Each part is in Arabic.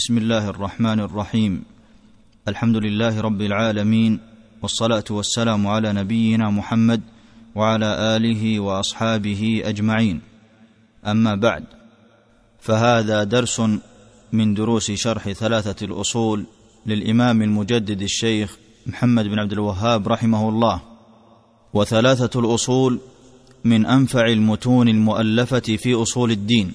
بسم الله الرحمن الرحيم الحمد لله رب العالمين والصلاه والسلام على نبينا محمد وعلى اله واصحابه اجمعين اما بعد فهذا درس من دروس شرح ثلاثة الاصول للامام المجدد الشيخ محمد بن عبد الوهاب رحمه الله وثلاثه الاصول من انفع المتون المؤلفه في اصول الدين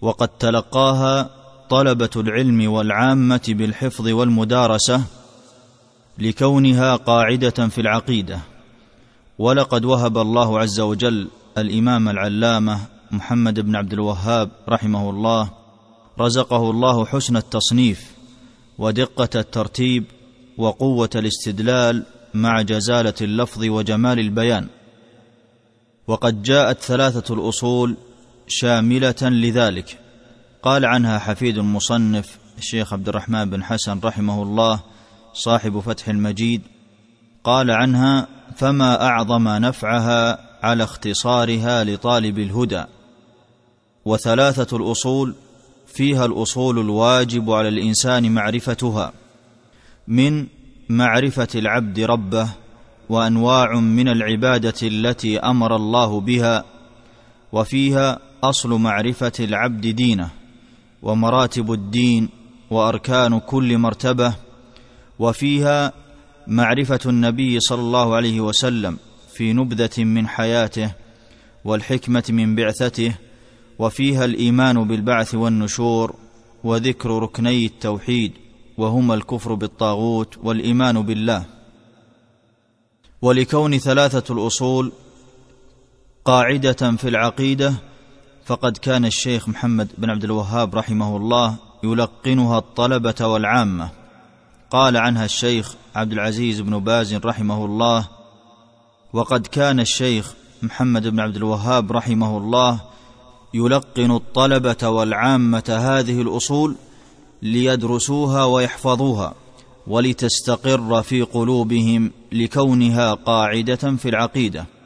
وقد تلقاها طلبة العلم والعامة بالحفظ والمدارسة لكونها قاعدة في العقيدة. ولقد وهب الله عز وجل الإمام العلامة محمد بن عبد الوهاب رحمه الله رزقه الله حسن التصنيف ودقة الترتيب وقوة الاستدلال مع جزالة اللفظ وجمال البيان. وقد جاءت ثلاثة الأصول شاملة لذلك. قال عنها حفيد المصنف الشيخ عبد الرحمن بن حسن رحمه الله صاحب فتح المجيد. قال عنها فما أعظم نفعها على اختصارها لطالب الهدى. وثلاثة الأصول فيها الأصول الواجب على الإنسان معرفتها. من معرفة العبد ربه وأنواع من العبادة التي أمر الله بها وفيها أصل معرفة العبد دينه. ومراتب الدين وأركان كل مرتبة وفيها معرفة النبي صلى الله عليه وسلم في نبذة من حياته والحكمة من بعثته وفيها الإيمان بالبعث والنشور وذكر ركني التوحيد وهما الكفر بالطاغوت والإيمان بالله. ولكون ثلاثة الأصول قاعدة في العقيدة فقد كان الشيخ محمد بن عبد الوهاب رحمه الله يلقنها الطلبة والعامة. قال عنها الشيخ عبد العزيز بن باز رحمه الله وقد كان الشيخ محمد بن عبد الوهاب رحمه الله يلقن الطلبة والعامة هذه الأصول ليدرسوها ويحفظوها ولتستقر في قلوبهم لكونها قاعدة في العقيدة.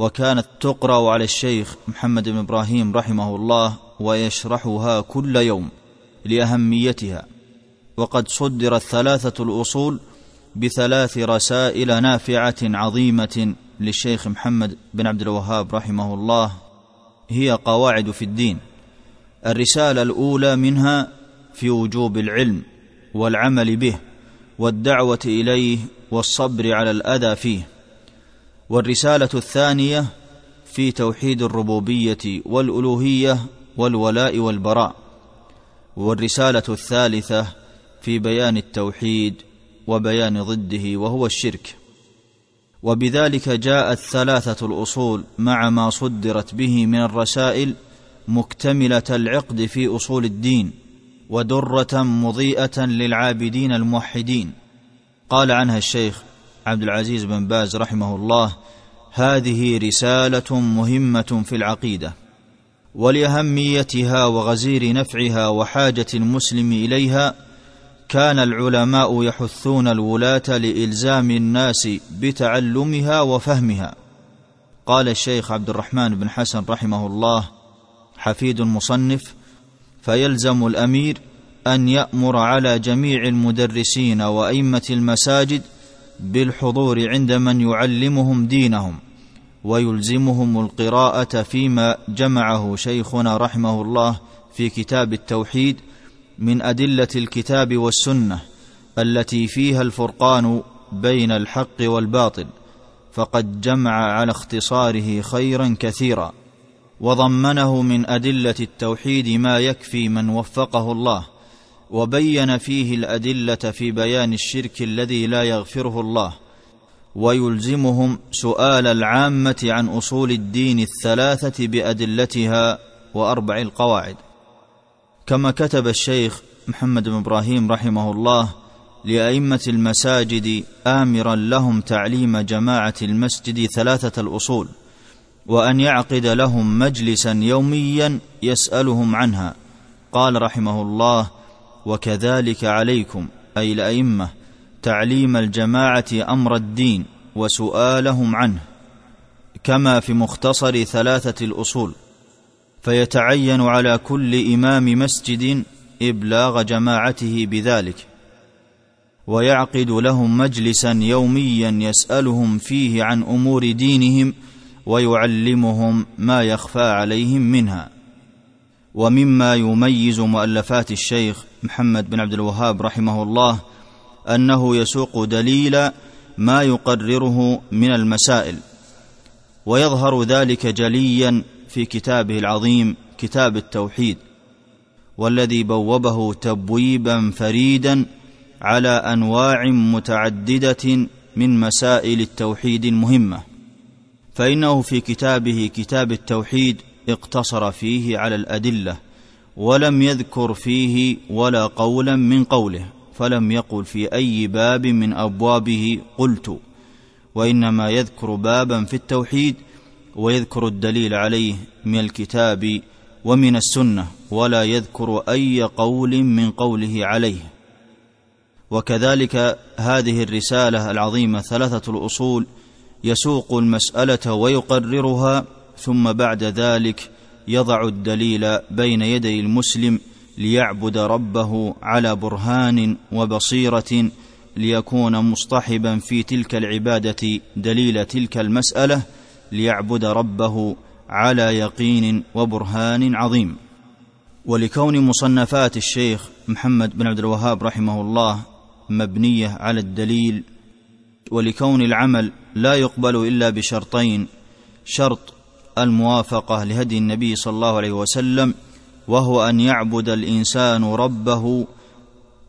وكانت تقرأ على الشيخ محمد بن إبراهيم رحمه الله ويشرحها كل يوم لأهميتها. وقد صدرت ثلاثة الأصول بثلاث رسائل نافعة عظيمة للشيخ محمد بن عبد الوهاب رحمه الله. هي قواعد في الدين. الرسالة الأولى منها في وجوب العلم والعمل به والدعوة إليه والصبر على الأذى فيه. والرسالة الثانية في توحيد الربوبية والألوهية والولاء والبراء. والرسالة الثالثة في بيان التوحيد وبيان ضده وهو الشرك. وبذلك جاءت ثلاثة الأصول مع ما صدرت به من الرسائل مكتملة العقد في أصول الدين ودرة مضيئة للعابدين الموحدين. قال عنها الشيخ عبد العزيز بن باز رحمه الله هذه رسالة مهمة في العقيدة ولأهميتها وغزير نفعها وحاجة المسلم إليها كان العلماء يحثون الولاة لإلزام الناس بتعلمها وفهمها. قال الشيخ عبد الرحمن بن حسن رحمه الله حفيد المصنف فيلزم الأمير أن يأمر على جميع المدرسين وأئمة المساجد بالحضور عند من يعلمهم دينهم ويلزمهم القراءة فيما جمعه شيخنا رحمه الله في كتاب التوحيد من أدلة الكتاب والسنة التي فيها الفرقان بين الحق والباطل فقد جمع على اختصاره خيرا كثيرا وضمنه من أدلة التوحيد ما يكفي من وفقه الله وبين فيه الأدلة في بيان الشرك الذي لا يغفره الله ويلزمهم سؤال العامة عن أصول الدين الثلاثة بأدلتها وأربع القواعد. كما كتب الشيخ محمد بن إبراهيم رحمه الله لأئمة المساجد امرا لهم تعليم جماعة المسجد ثلاثة الأصول وأن يعقد لهم مجلسا يوميا يسألهم عنها. قال رحمه الله وكذلك عليكم أي الأئمة تعليم الجماعة أمر الدين وسؤالهم عنه كما في مختصر ثلاثة الأصول فيتعين على كل إمام مسجد إبلاغ جماعته بذلك ويعقد لهم مجلسا يوميا يسألهم فيه عن أمور دينهم ويعلمهم ما يخفى عليهم منها ومما يميز مؤلفات الشيخ محمد بن عبد الوهاب رحمه الله أنه يسوق دليل ما يقرره من المسائل ويظهر ذلك جليا في كتابه العظيم كتاب التوحيد والذي بوبه تبويبا فريدا على أنواع متعددة من مسائل التوحيد المهمة. فإنه في كتابه كتاب التوحيد اقتصر فيه على الأدلة ولم يذكر فيه ولا قولا من قوله فلم يقل في أي باب من أبوابه قلت. وإنما يذكر بابا في التوحيد ويذكر الدليل عليه من الكتاب ومن السنة ولا يذكر أي قول من قوله عليه. وكذلك هذه الرسالة العظيمة ثلاثة الأصول يسوق المسألة ويقررها ثم بعد ذلك يضع الدليل بين يدي المسلم ليعبد ربه على برهان وبصيرة ليكون مصطحبا في تلك العبادة دليل تلك المسألة ليعبد ربه على يقين وبرهان عظيم. ولكون مصنفات الشيخ محمد بن عبد الوهاب رحمه الله مبنية على الدليل ولكون العمل لا يقبل إلا بشرطين شرط الموافقة لهدي النبي صلى الله عليه وسلم وهو أن يعبد الإنسان ربه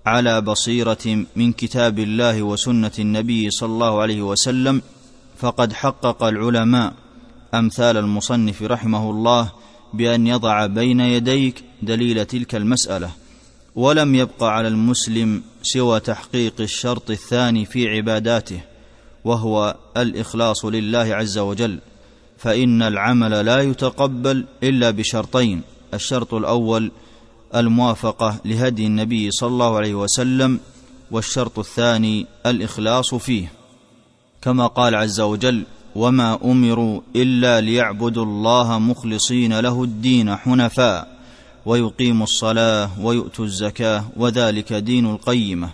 على بصيرة من كتاب الله وسنة النبي صلى الله عليه وسلم. فقد حقق العلماء أمثال المصنف رحمه الله بأن يضع بين يديك دليل تلك المسألة ولم يبق على المسلم سوى تحقيق الشرط الثاني في عباداته وهو الإخلاص لله عز وجل. فإن العمل لا يتقبل إلا بشرطين الشرط الأول الموافقة لهدي النبي صلى الله عليه وسلم والشرط الثاني الإخلاص فيه. كما قال عز وجل وما أمروا إلا ليعبدوا الله مخلصين له الدين حنفاء ويقيموا الصلاة ويؤتوا الزكاة وذلك دين القيمة.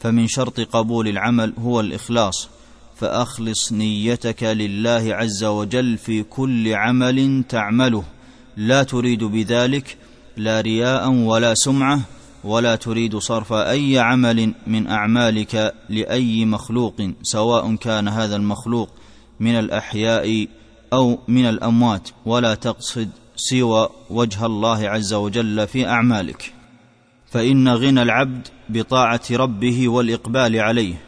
فمن شرط قبول العمل هو الإخلاص. فأخلص نيتك لله عز وجل في كل عمل تعمله. لا تريد بذلك لا رياء ولا سمعة ولا تريد صرف أي عمل من أعمالك لأي مخلوق سواء كان هذا المخلوق من الأحياء أو من الأموات. ولا تقصد سوى وجه الله عز وجل في أعمالك. فإن غنى العبد بطاعة ربه والإقبال عليه.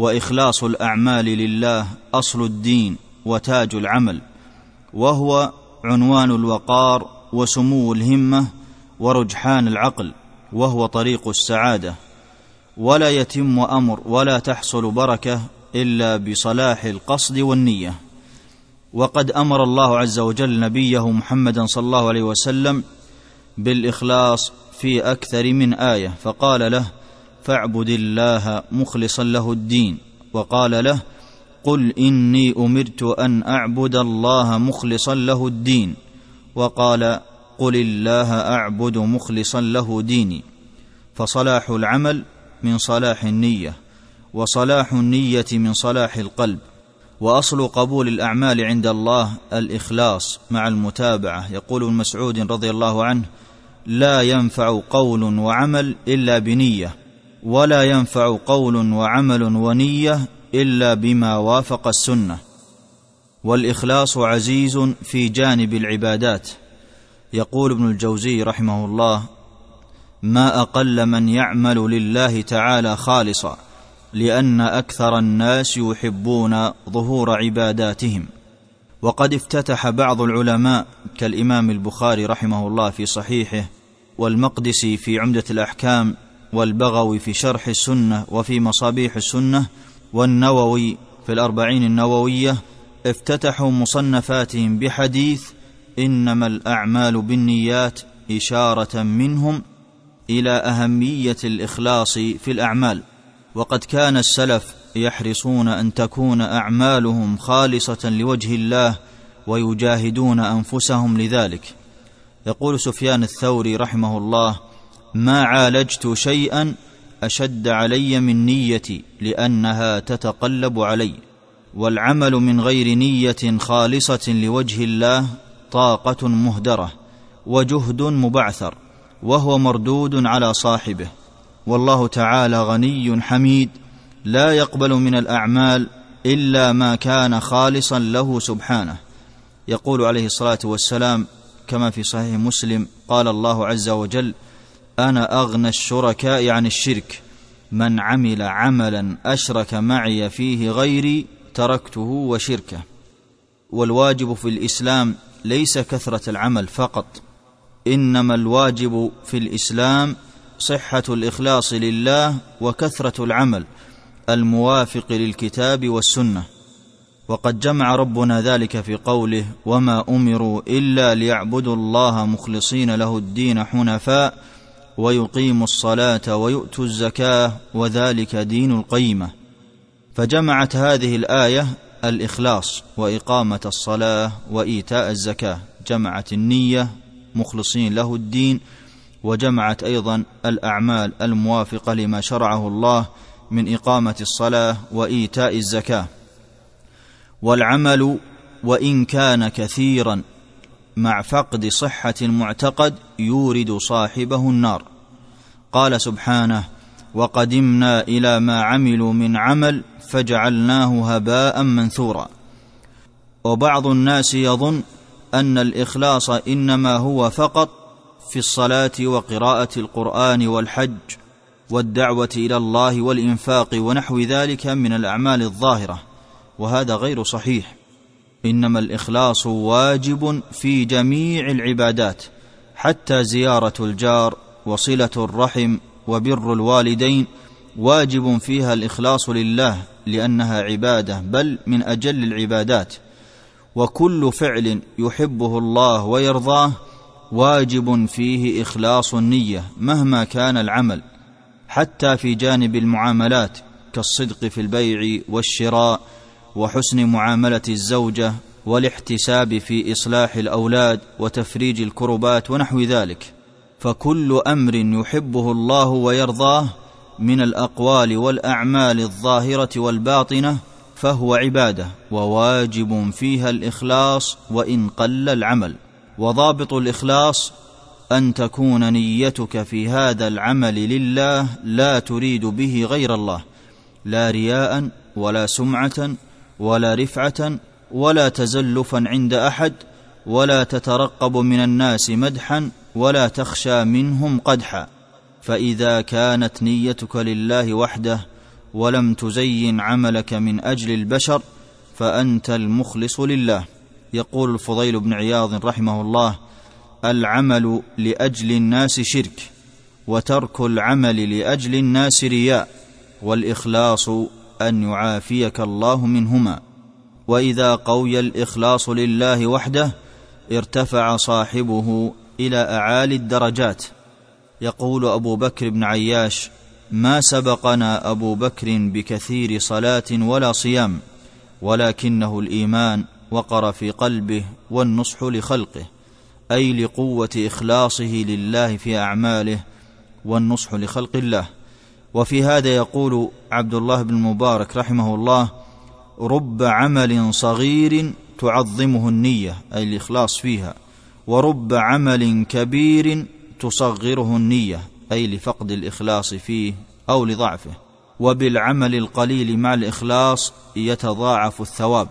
وإخلاص الأعمال لله أصل الدين وتاج العمل وهو عنوان الوقار وسمو الهمة ورجحان العقل وهو طريق السعادة. ولا يتم أمر ولا تحصل بركة إلا بصلاح القصد والنية. وقد أمر الله عز وجل نبيه محمدا صلى الله عليه وسلم بالإخلاص في أكثر من آية فقال له فاعبد الله مخلصا له الدين. وقال له قل إني أمرت أن أعبد الله مخلصا له الدين. وقال قل الله أعبد مخلصا له ديني. فصلاح العمل من صلاح النية وصلاح النية من صلاح القلب. وأصل قبول الأعمال عند الله الإخلاص مع المتابعة. يقول ابن مسعود رضي الله عنه لا ينفع قول وعمل إلا بنية. ولا ينفع قول وعمل ونية إلا بما وافق السنة. والإخلاص عزيز في جانب العبادات. يقول ابن الجوزي رحمه الله ما أقل من يعمل لله تعالى خالصا لأن أكثر الناس يحبون ظهور عباداتهم. وقد افتتح بعض العلماء كالإمام البخاري رحمه الله في صحيحه والمقدسي في عمدة الأحكام والبغوي في شرح السنة وفي مصابيح السنة والنووي في الأربعين النووية افتتحوا مصنفاتهم بحديث إنما الأعمال بالنيات إشارة منهم إلى أهمية الإخلاص في الأعمال. وقد كان السلف يحرصون أن تكون أعمالهم خالصة لوجه الله ويجاهدون أنفسهم لذلك. يقول سفيان الثوري رحمه الله ما عالجت شيئا أشد علي من نيتي لأنها تتقلب علي والعمل من غير نية خالصة لوجه الله طاقة مهدرة وجهد مبعثر وهو مردود على صاحبه. والله تعالى غني حميد لا يقبل من الأعمال إلا ما كان خالصا له سبحانه. يقول عليه الصلاة والسلام كما في صحيح مسلم قال الله عز وجل أنا أغنى الشركاء عن الشرك. من عمل عملا أشرك معي فيه غيري تركته وشركه. والواجب في الإسلام ليس كثرة العمل فقط إنما الواجب في الإسلام صحة الإخلاص لله وكثرة العمل الموافق للكتاب والسنة. وقد جمع ربنا ذلك في قوله وما أمروا إلا ليعبدوا الله مخلصين له الدين حنفاء ويقيموا الصلاة ويؤتوا الزكاة وذلك دين القيمة. فجمعت هذه الآية الإخلاص وإقامة الصلاة وإيتاء الزكاة. جمعت النية مخلصين له الدين وجمعت أيضا الأعمال الموافقة لما شرعه الله من إقامة الصلاة وإيتاء الزكاة. والعمل وإن كان كثيرا مع فقد صحة المعتقد يورد صاحبه النار. قال سبحانه وقدمنا إلى ما عملوا من عمل فجعلناه هباء منثورا. وبعض الناس يظن أن الإخلاص إنما هو فقط في الصلاة وقراءة القرآن والحج والدعوة إلى الله والإنفاق ونحو ذلك من الأعمال الظاهرة وهذا غير صحيح. إنما الإخلاص واجب في جميع العبادات حتى زيارة الجار وصلة الرحم وبر الوالدين واجب فيها الإخلاص لله لأنها عبادة بل من أجل العبادات. وكل فعل يحبه الله ويرضاه واجب فيه إخلاص النية مهما كان العمل حتى في جانب المعاملات كالصدق في البيع والشراء وحسن معاملة الزوجة والاحتساب في إصلاح الأولاد وتفريج الكربات ونحو ذلك. فكل أمر يحبه الله ويرضاه من الأقوال والأعمال الظاهرة والباطنة فهو عبادة وواجب فيها الإخلاص وإن قل العمل. وضابط الإخلاص أن تكون نيتك في هذا العمل لله لا تريد به غير الله لا رياء ولا سمعه ولا رفعه ولا تزلفا عند أحد ولا تترقب من الناس مدحا ولا تخشى منهم قدحا فإذا كانت نيتك لله وحده ولم تزين عملك من أجل البشر فأنت المخلص لله. يقول الفضيل بن عياض رحمه الله العمل لأجل الناس شرك وترك العمل لأجل الناس رياء والإخلاص أن يعافيك الله منهما. وإذا قوي الإخلاص لله وحده ارتفع صاحبه إلى أعالي الدرجات. يقول أبو بكر بن عياش ما سبقنا أبو بكر بكثير صلاة ولا صيام ولكنه الإيمان وقر في قلبه والنصح لخلقه أي لقوة إخلاصه لله في أعماله والنصح لخلق الله. وفي هذا يقول عبد الله بن المبارك رحمه الله رب عمل صغير تعظمه النية أي الإخلاص فيها. ورب عمل كبير تصغره النية أي لفقد الإخلاص فيه أو لضعفه. وبالعمل القليل مع الإخلاص يتضاعف الثواب.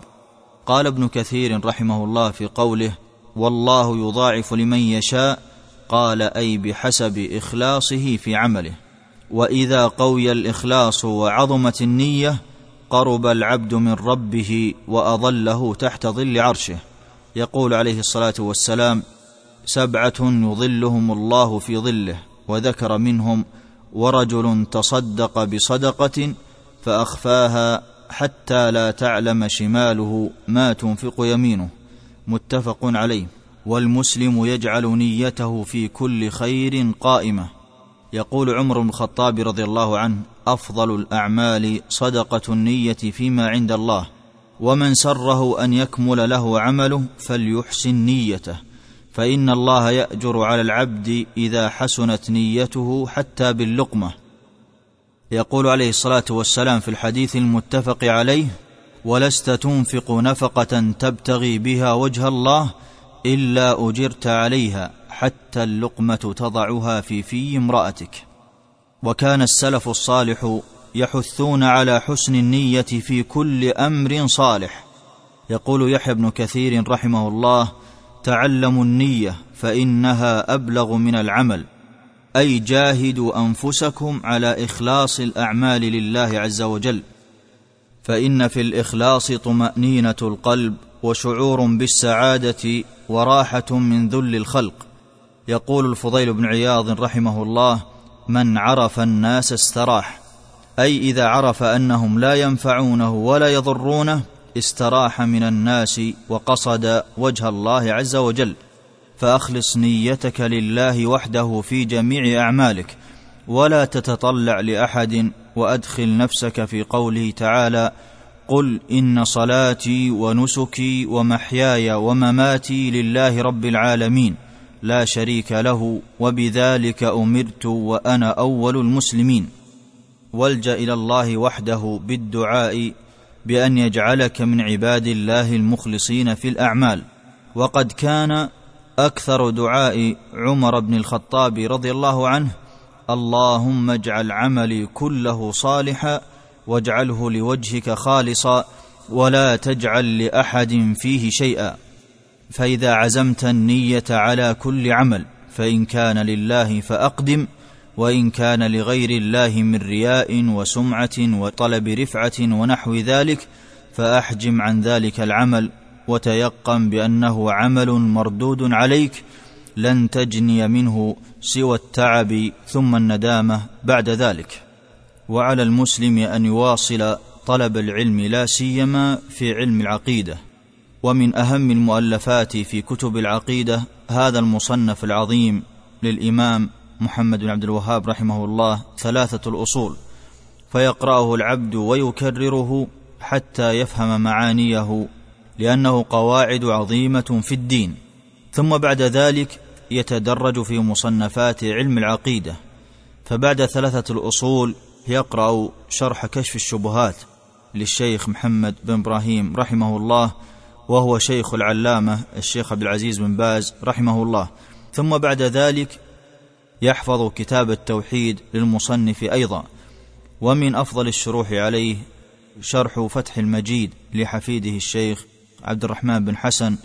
قال ابن كثير رحمه الله في قوله والله يضاعف لمن يشاء قال أي بحسب إخلاصه في عمله. وإذا قوي الإخلاص وعظمت النية قرب العبد من ربه وأظله تحت ظل عرشه. يقول عليه الصلاة والسلام سبعة يظلهم الله في ظله وذكر منهم ورجل تصدق بصدقة فأخفاها حتى لا تعلم شماله ما تنفق يمينه. متفق عليه. والمسلم يجعل نيته في كل خير قائمة. يقول عمر بن الخطاب رضي الله عنه أفضل الأعمال صدقة النية فيما عند الله. ومن سره أن يكمل له عمله فليحسن نيته فإن الله يأجر على العبد إذا حسنت نيته حتى باللقمة. يقول عليه الصلاة والسلام في الحديث المتفق عليه ولست تنفق نفقة تبتغي بها وجه الله إلا أجرت عليها حتى اللقمة تضعها في في امرأتك. وكان السلف الصالح يحثون على حسن النية في كل أمر صالح. يقول يحيى بن كثير رحمه الله تعلموا النية فإنها أبلغ من العمل أي جاهدوا أنفسكم على إخلاص الأعمال لله عز وجل. فإن في الإخلاص طمأنينة القلب وشعور بالسعادة وراحة من ذل الخلق. يقول الفضيل بن عياض رحمه الله من عرف الناس استراح أي إذا عرف أنهم لا ينفعونه ولا يضرونه استراح من الناس وقصد وجه الله عز وجل. فأخلص نيتك لله وحده في جميع أعمالك ولا تتطلع لأحد وأدخل نفسك في قوله تعالى قل إن صلاتي ونسكي ومحياي ومماتي لله رب العالمين لا شريك له وبذلك أمرت وأنا أول المسلمين. والجا إلى الله وحده بالدعاء بأن يجعلك من عباد الله المخلصين في الأعمال. وقد كان أكثر دعاء عمر بن الخطاب رضي الله عنه اللهم اجعل عملي كله صالحا واجعله لوجهك خالصا ولا تجعل لأحد فيه شيئا. فإذا عزمت النية على كل عمل فإن كان لله فأقدم وإن كان لغير الله من رياء وسمعة وطلب رفعة ونحو ذلك فأحجم عن ذلك العمل وتيقن بأنه عمل مردود عليك لن تجني منه سوى التعب ثم الندامة بعد ذلك. وعلى المسلم أن يواصل طلب العلم لا سيما في علم العقيدة. ومن أهم المؤلفات في كتب العقيدة هذا المصنف العظيم للإمام محمد بن عبد الوهاب رحمه الله ثلاثة الأصول. فيقرأه العبد ويكرره حتى يفهم معانيه لأنه قواعد عظيمة في الدين. ثم بعد ذلك يتدرج في مصنفات علم العقيدة. فبعد ثلاثة الأصول يقرأ شرح كشف الشبهات للشيخ محمد بن إبراهيم رحمه الله وهو شيخ العلامة الشيخ عبد العزيز بن باز رحمه الله. ثم بعد ذلك يحفظ كتاب التوحيد للمصنف أيضا. ومن أفضل الشروح عليه شرح فتح المجيد لحفيده الشيخ عبد الرحمن بن حسن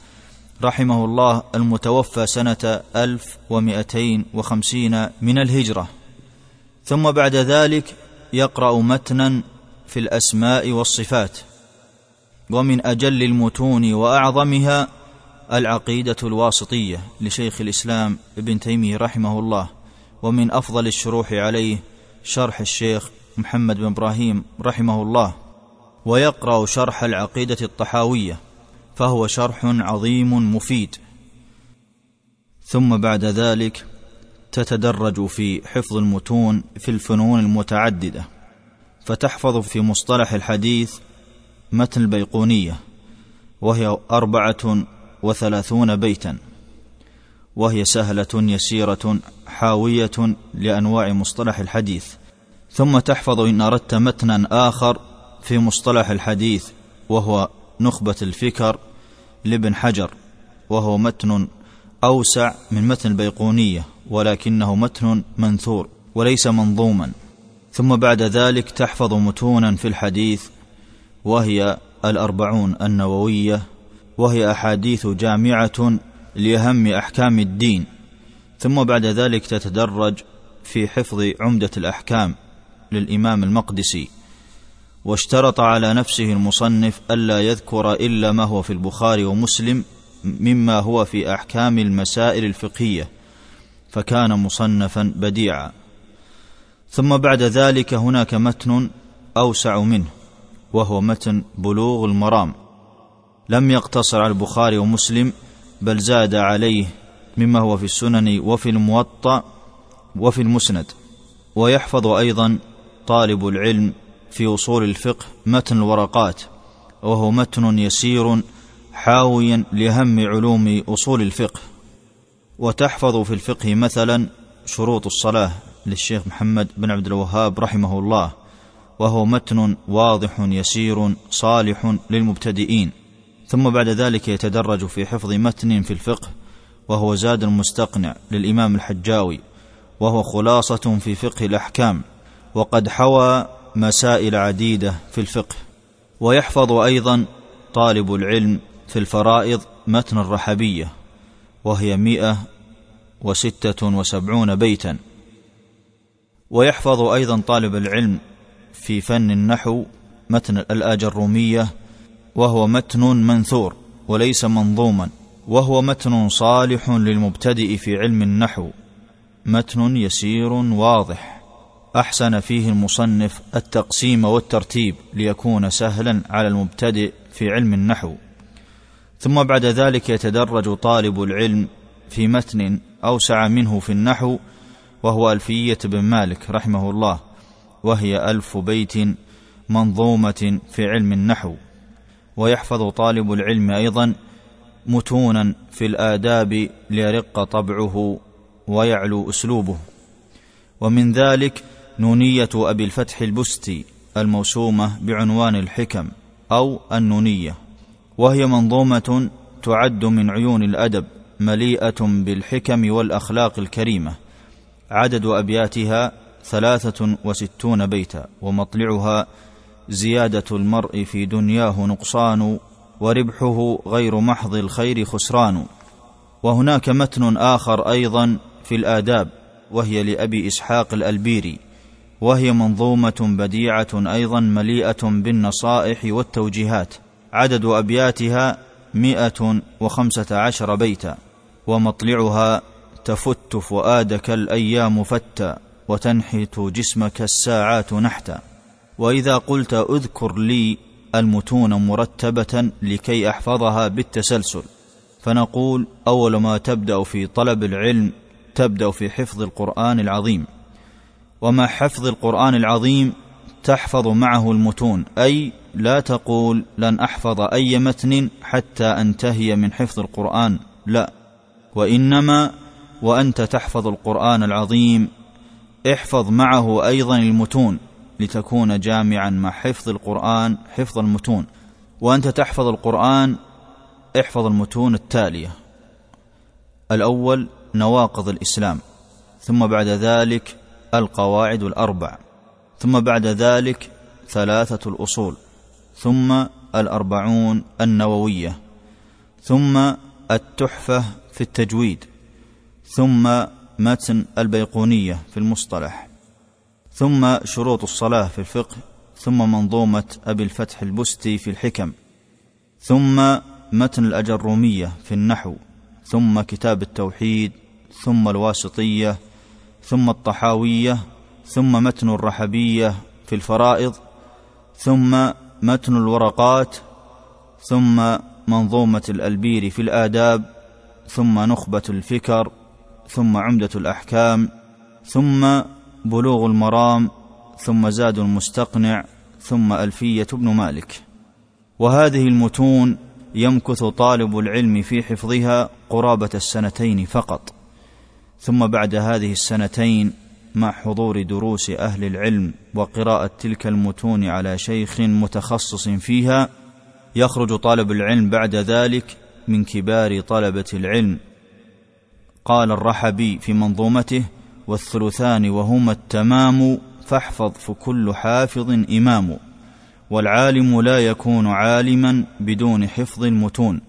رحمه الله المتوفى سنة ألف ومئتين وخمسين من الهجرة. ثم بعد ذلك يقرأ متنا في الأسماء والصفات. ومن أجل المتون وأعظمها العقيدة الواسطية لشيخ الإسلام ابن تيمية رحمه الله. ومن أفضل الشروح عليه شرح الشيخ محمد بن إبراهيم رحمه الله ويقرأ شرح العقيدة الطحاوية فهو شرح عظيم مفيد. ثم بعد ذلك تتدرج في حفظ المتون في الفنون المتعددة فتحفظ في مصطلح الحديث متن البيقونية وهي أربعة وثلاثون بيتا. وهي سهلة يسيرة حاوية لأنواع مصطلح الحديث. ثم تحفظ إن أردت متنا آخر في مصطلح الحديث وهو نخبة الفكر لابن حجر وهو متن أوسع من متن البيقونية ولكنه متن منثور وليس منظوما. ثم بعد ذلك تحفظ متونا في الحديث وهي الأربعون النووية وهي أحاديث جامعة لأهم أحكام الدين ثم بعد ذلك تتدرج في حفظ عمدة الأحكام للإمام المقدسي واشترط على نفسه المصنف ألا يذكر إلا ما هو في البخاري ومسلم مما هو في أحكام المسائل الفقهية فكان مصنفا بديعا. ثم بعد ذلك هناك متن أوسع منه وهو متن بلوغ المرام. لم يقتصر على البخاري ومسلم بل زاد عليه مما هو في السنن وفي الموطأ وفي المسند. ويحفظ أيضا طالب العلم في أصول الفقه متن الورقات وهو متن يسير حاويا لاهم علوم أصول الفقه. وتحفظ في الفقه مثلا شروط الصلاة للشيخ محمد بن عبد الوهاب رحمه الله وهو متن واضح يسير صالح للمبتدئين. ثم بعد ذلك يتدرج في حفظ متن في الفقه وهو زاد المستقنع للإمام الحجاوي وهو خلاصة في فقه الأحكام وقد حوى مسائل عديدة في الفقه. ويحفظ أيضا طالب العلم في الفرائض متن الرحبية وهي مئة وستة وسبعون بيتا. ويحفظ أيضا طالب العلم في فن النحو متن الآجرومية وهو متن منثور وليس منظوما وهو متن صالح للمبتدئ في علم النحو متن يسير واضح أحسن فيه المصنف التقسيم والترتيب ليكون سهلا على المبتدئ في علم النحو. ثم بعد ذلك يتدرج طالب العلم في متن أوسع منه في النحو وهو ألفية بن مالك رحمه الله وهي ألف بيت منظومة في علم النحو. ويحفظ طالب العلم أيضا متونا في الآداب ليرق طبعه ويعلو أسلوبه. ومن ذلك نونية أبي الفتح البستي الموسومة بعنوان الحكم أو النونية وهي منظومة تعد من عيون الأدب مليئة بالحكم والأخلاق الكريمة. عدد أبياتها ثلاثة وستون بيتا ومطلعها زيادة المرء في دنياه نقصان وربحه غير محض الخير خسران. وهناك متن آخر أيضا في الآداب وهي لأبي إسحاق الألبيري وهي منظومة بديعة أيضا مليئة بالنصائح والتوجيهات. عدد أبياتها مئة وخمسة عشر بيتا ومطلعها تفت فؤادك الأيام فتا وتنحت جسمك الساعات نحتا. وإذا قلت اذكر لي المتون مرتبة لكي أحفظها بالتسلسل فنقول أول ما تبدأ في طلب العلم تبدأ في حفظ القرآن العظيم. ومع حفظ القرآن العظيم تحفظ معه المتون أي لا تقول لن أحفظ أي متن حتى أنتهي من حفظ القرآن لا. وإنما وأنت تحفظ القرآن العظيم احفظ معه أيضا المتون. لتكون جامعا مع حفظ القرآن حفظ المتون. وأنت تحفظ القرآن احفظ المتون التالية. الأول نواقض الإسلام ثم بعد ذلك القواعد الأربع ثم بعد ذلك ثلاثة الأصول ثم الأربعون النووية ثم التحفة في التجويد ثم متن البيقونية في المصطلح. ثم شروط الصلاة في الفقه ثم منظومة أبي الفتح البستي في الحكم ثم متن الأجرومية في النحو ثم كتاب التوحيد ثم الواسطية ثم الطحاوية ثم متن الرحبية في الفرائض ثم متن الورقات ثم منظومة الألبير في الآداب ثم نخبة الفكر ثم عمدة الأحكام ثم بلوغ المرام ثم زاد المستقنع ثم ألفية ابن مالك. وهذه المتون يمكث طالب العلم في حفظها قرابة السنتين فقط. ثم بعد هذه السنتين مع حضور دروس أهل العلم وقراءة تلك المتون على شيخ متخصص فيها يخرج طالب العلم بعد ذلك من كبار طلبة العلم. قال الرحبي في منظومته والثلثان وهما التمام فاحفظ فكل حافظ إمام. والعالم لا يكون عالما بدون حفظ المتون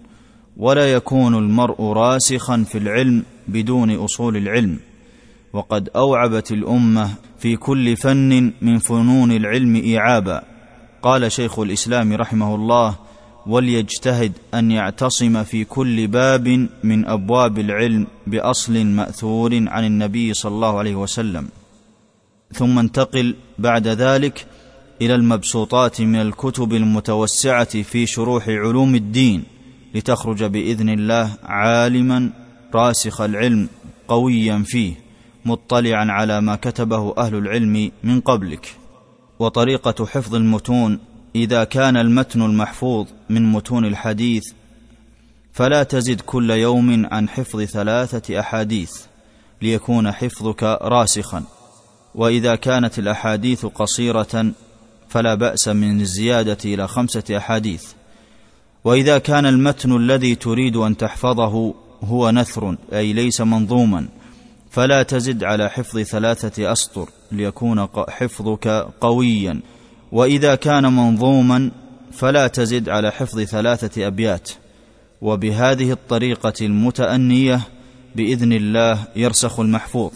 ولا يكون المرء راسخا في العلم بدون أصول العلم. وقد أوعبت الأمة في كل فن من فنون العلم ايعابا قال شيخ الإسلام رحمه الله وليجتهد أن يعتصم في كل باب من أبواب العلم بأصل مأثور عن النبي صلى الله عليه وسلم. ثم انتقل بعد ذلك إلى المبسوطات من الكتب المتوسعة في شروح علوم الدين لتخرج بإذن الله عالما راسخ العلم قويا فيه مطلعا على ما كتبه أهل العلم من قبلك. وطريقة حفظ المتون إذا كان المتن المحفوظ من متون الحديث فلا تزد كل يوم عن حفظ ثلاثة أحاديث ليكون حفظك راسخا. وإذا كانت الأحاديث قصيرة فلا بأس من الزيادة إلى خمسة أحاديث. وإذا كان المتن الذي تريد أن تحفظه هو نثر أي ليس منظوما فلا تزد على حفظ ثلاثة أسطر ليكون حفظك قويا. وإذا كان منظوما فلا تزد على حفظ ثلاثة أبيات وبهذه الطريقة المتأنية بإذن الله يرسخ المحفوظ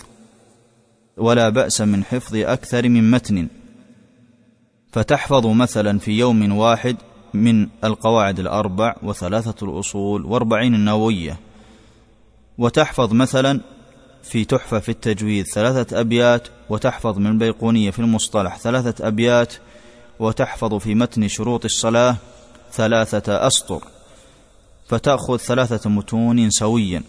ولا بأس من حفظ أكثر من متن. فتحفظ مثلا في يوم واحد من القواعد الأربع وثلاثة الأصول وأربعين النووية. وتحفظ مثلا في تحفة في التجويد ثلاثة أبيات وتحفظ من البيقونية في المصطلح ثلاثة أبيات وتحفظ في متن شروط الصلاة ثلاثة أسطر فتأخذ ثلاثة متون سويا.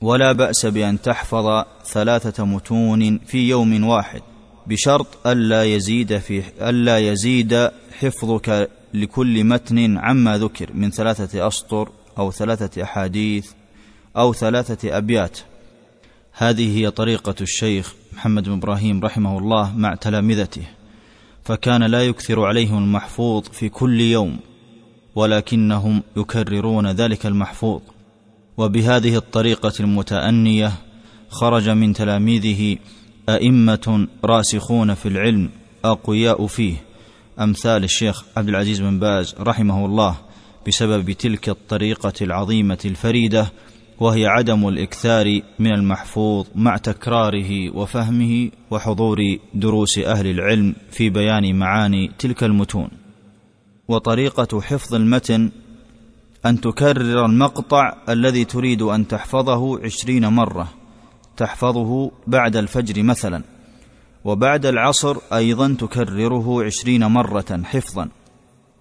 ولا بأس بأن تحفظ ثلاثة متون في يوم واحد بشرط ألا يزيد في ألا يزيد حفظك لكل متن عما ذكر من ثلاثة أسطر أو ثلاثة أحاديث أو ثلاثة أبيات. هذه هي طريقة الشيخ محمد بن إبراهيم رحمه الله مع تلامذته. فكان لا يكثر عليهم المحفوظ في كل يوم ولكنهم يكررون ذلك المحفوظ. وبهذه الطريقة المتأنية خرج من تلاميذه أئمة راسخون في العلم أقوياء فيه. أمثال الشيخ عبد العزيز بن باز رحمه الله بسبب تلك الطريقة العظيمة الفريدة وهي عدم الإكثار من المحفوظ مع تكراره وفهمه وحضور دروس أهل العلم في بيان معاني تلك المتون. وطريقة حفظ المتن أن تكرر المقطع الذي تريد أن تحفظه عشرين مرة تحفظه بعد الفجر مثلا وبعد العصر أيضا تكرره عشرين مرة حفظا.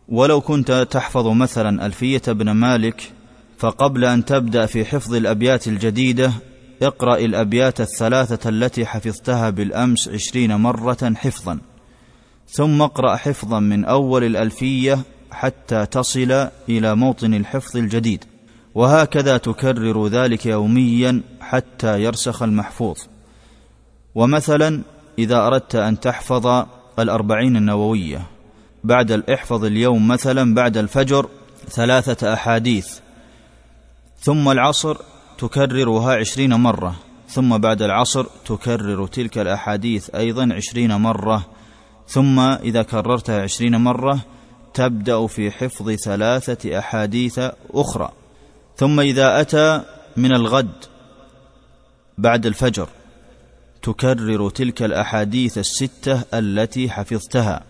ولو كنت تحفظ مثلا ألفية بن مالك فقبل أن تبدأ في حفظ الأبيات الجديدة اقرأ الأبيات الثلاثة التي حفظتها بالأمس عشرين مرة حفظا. ثم اقرأ حفظا من أول الألفية حتى تصل إلى موطن الحفظ الجديد. وهكذا تكرر ذلك يوميا حتى يرسخ المحفوظ. ومثلا إذا أردت أن تحفظ الأربعين النووية. بعد احفظ اليوم مثلا بعد الفجر ثلاثة أحاديث. ثم العصر تكررها عشرين مرة ثم بعد العصر تكرر تلك الأحاديث أيضا عشرين مرة ثم إذا كررتها عشرين مرة تبدأ في حفظ ثلاثة أحاديث أخرى. ثم إذا أتى من الغد بعد الفجر تكرر تلك الأحاديث الستة التي حفظتها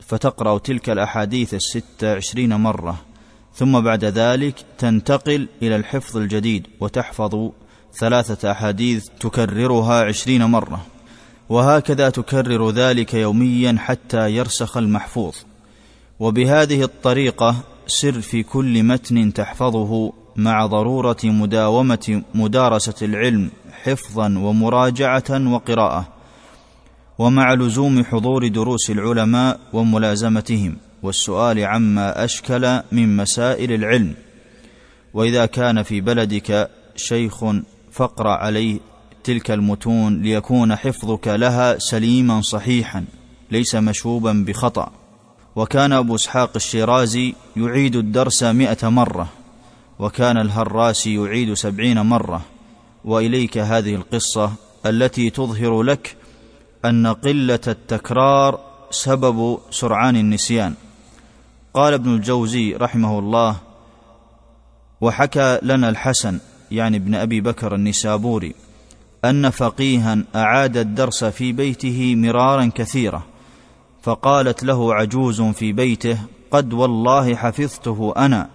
فتقرأ تلك الأحاديث الستة عشرين مرة. ثم بعد ذلك تنتقل إلى الحفظ الجديد وتحفظ ثلاثة أحاديث تكررها عشرين مرة. وهكذا تكرر ذلك يوميا حتى يرسخ المحفوظ. وبهذه الطريقة سر في كل متن تحفظه مع ضرورة مداومة مدارسة العلم حفظا ومراجعة وقراءة ومع لزوم حضور دروس العلماء وملازمتهم. والسؤال عما أشكل من مسائل العلم. وإذا كان في بلدك شيخ فاقرأ عليه تلك المتون ليكون حفظك لها سليما صحيحا ليس مشوبا بخطأ. وكان أبو إسحاق الشيرازي يعيد الدرس مائه مرة وكان الهراسي يعيد سبعين مرة. وإليك هذه القصة التي تظهر لك أن قلة التكرار سبب سرعان النسيان. قال ابن الجوزي رحمه الله وحكى لنا الحسن يعني ابن أبي بكر النسابوري أن فقيها أعاد الدرس في بيته مرارا كثيرا فقالت له عجوز في بيته قد والله حفظته أنا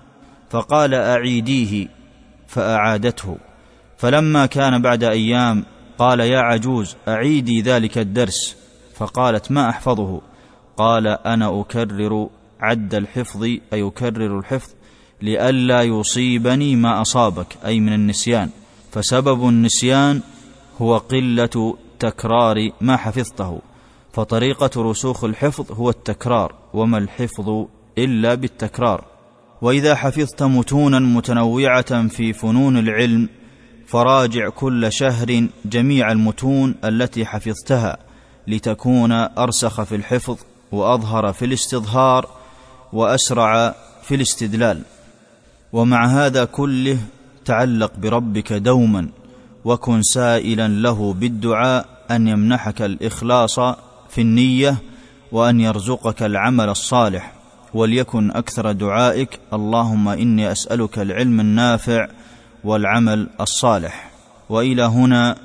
فقال أعيديه فأعادته. فلما كان بعد أيام قال يا عجوز أعيدي ذلك الدرس فقالت ما أحفظه؟ قال أنا أكرر عد الحفظ أي يكرر الحفظ لئلا يصيبني ما أصابك أي من النسيان. فسبب النسيان هو قلة تكرار ما حفظته. فطريقة رسوخ الحفظ هو التكرار وما الحفظ إلا بالتكرار. وإذا حفظت متونا متنوعة في فنون العلم فراجع كل شهر جميع المتون التي حفظتها لتكون أرسخ في الحفظ وأظهر في الاستظهار وأسرع في الاستدلال. ومع هذا كله تعلق بربك دوما وكن سائلا له بالدعاء أن يمنحك الإخلاص في النية وأن يرزقك العمل الصالح. وليكن أكثر دعائك اللهم إني أسألك العلم النافع والعمل الصالح. وإلى هنا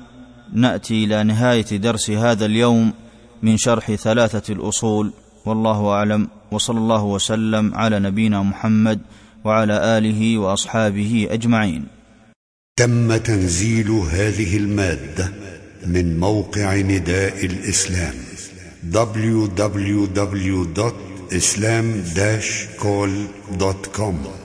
نأتي إلى نهاية درس هذا اليوم من شرح ثلاثة الأصول والله أعلم. وصلى الله وسلم على نبينا محمد وعلى آله وأصحابه أجمعين. تم تنزيل هذه المادة من موقع نداء الإسلام www.islam-call.com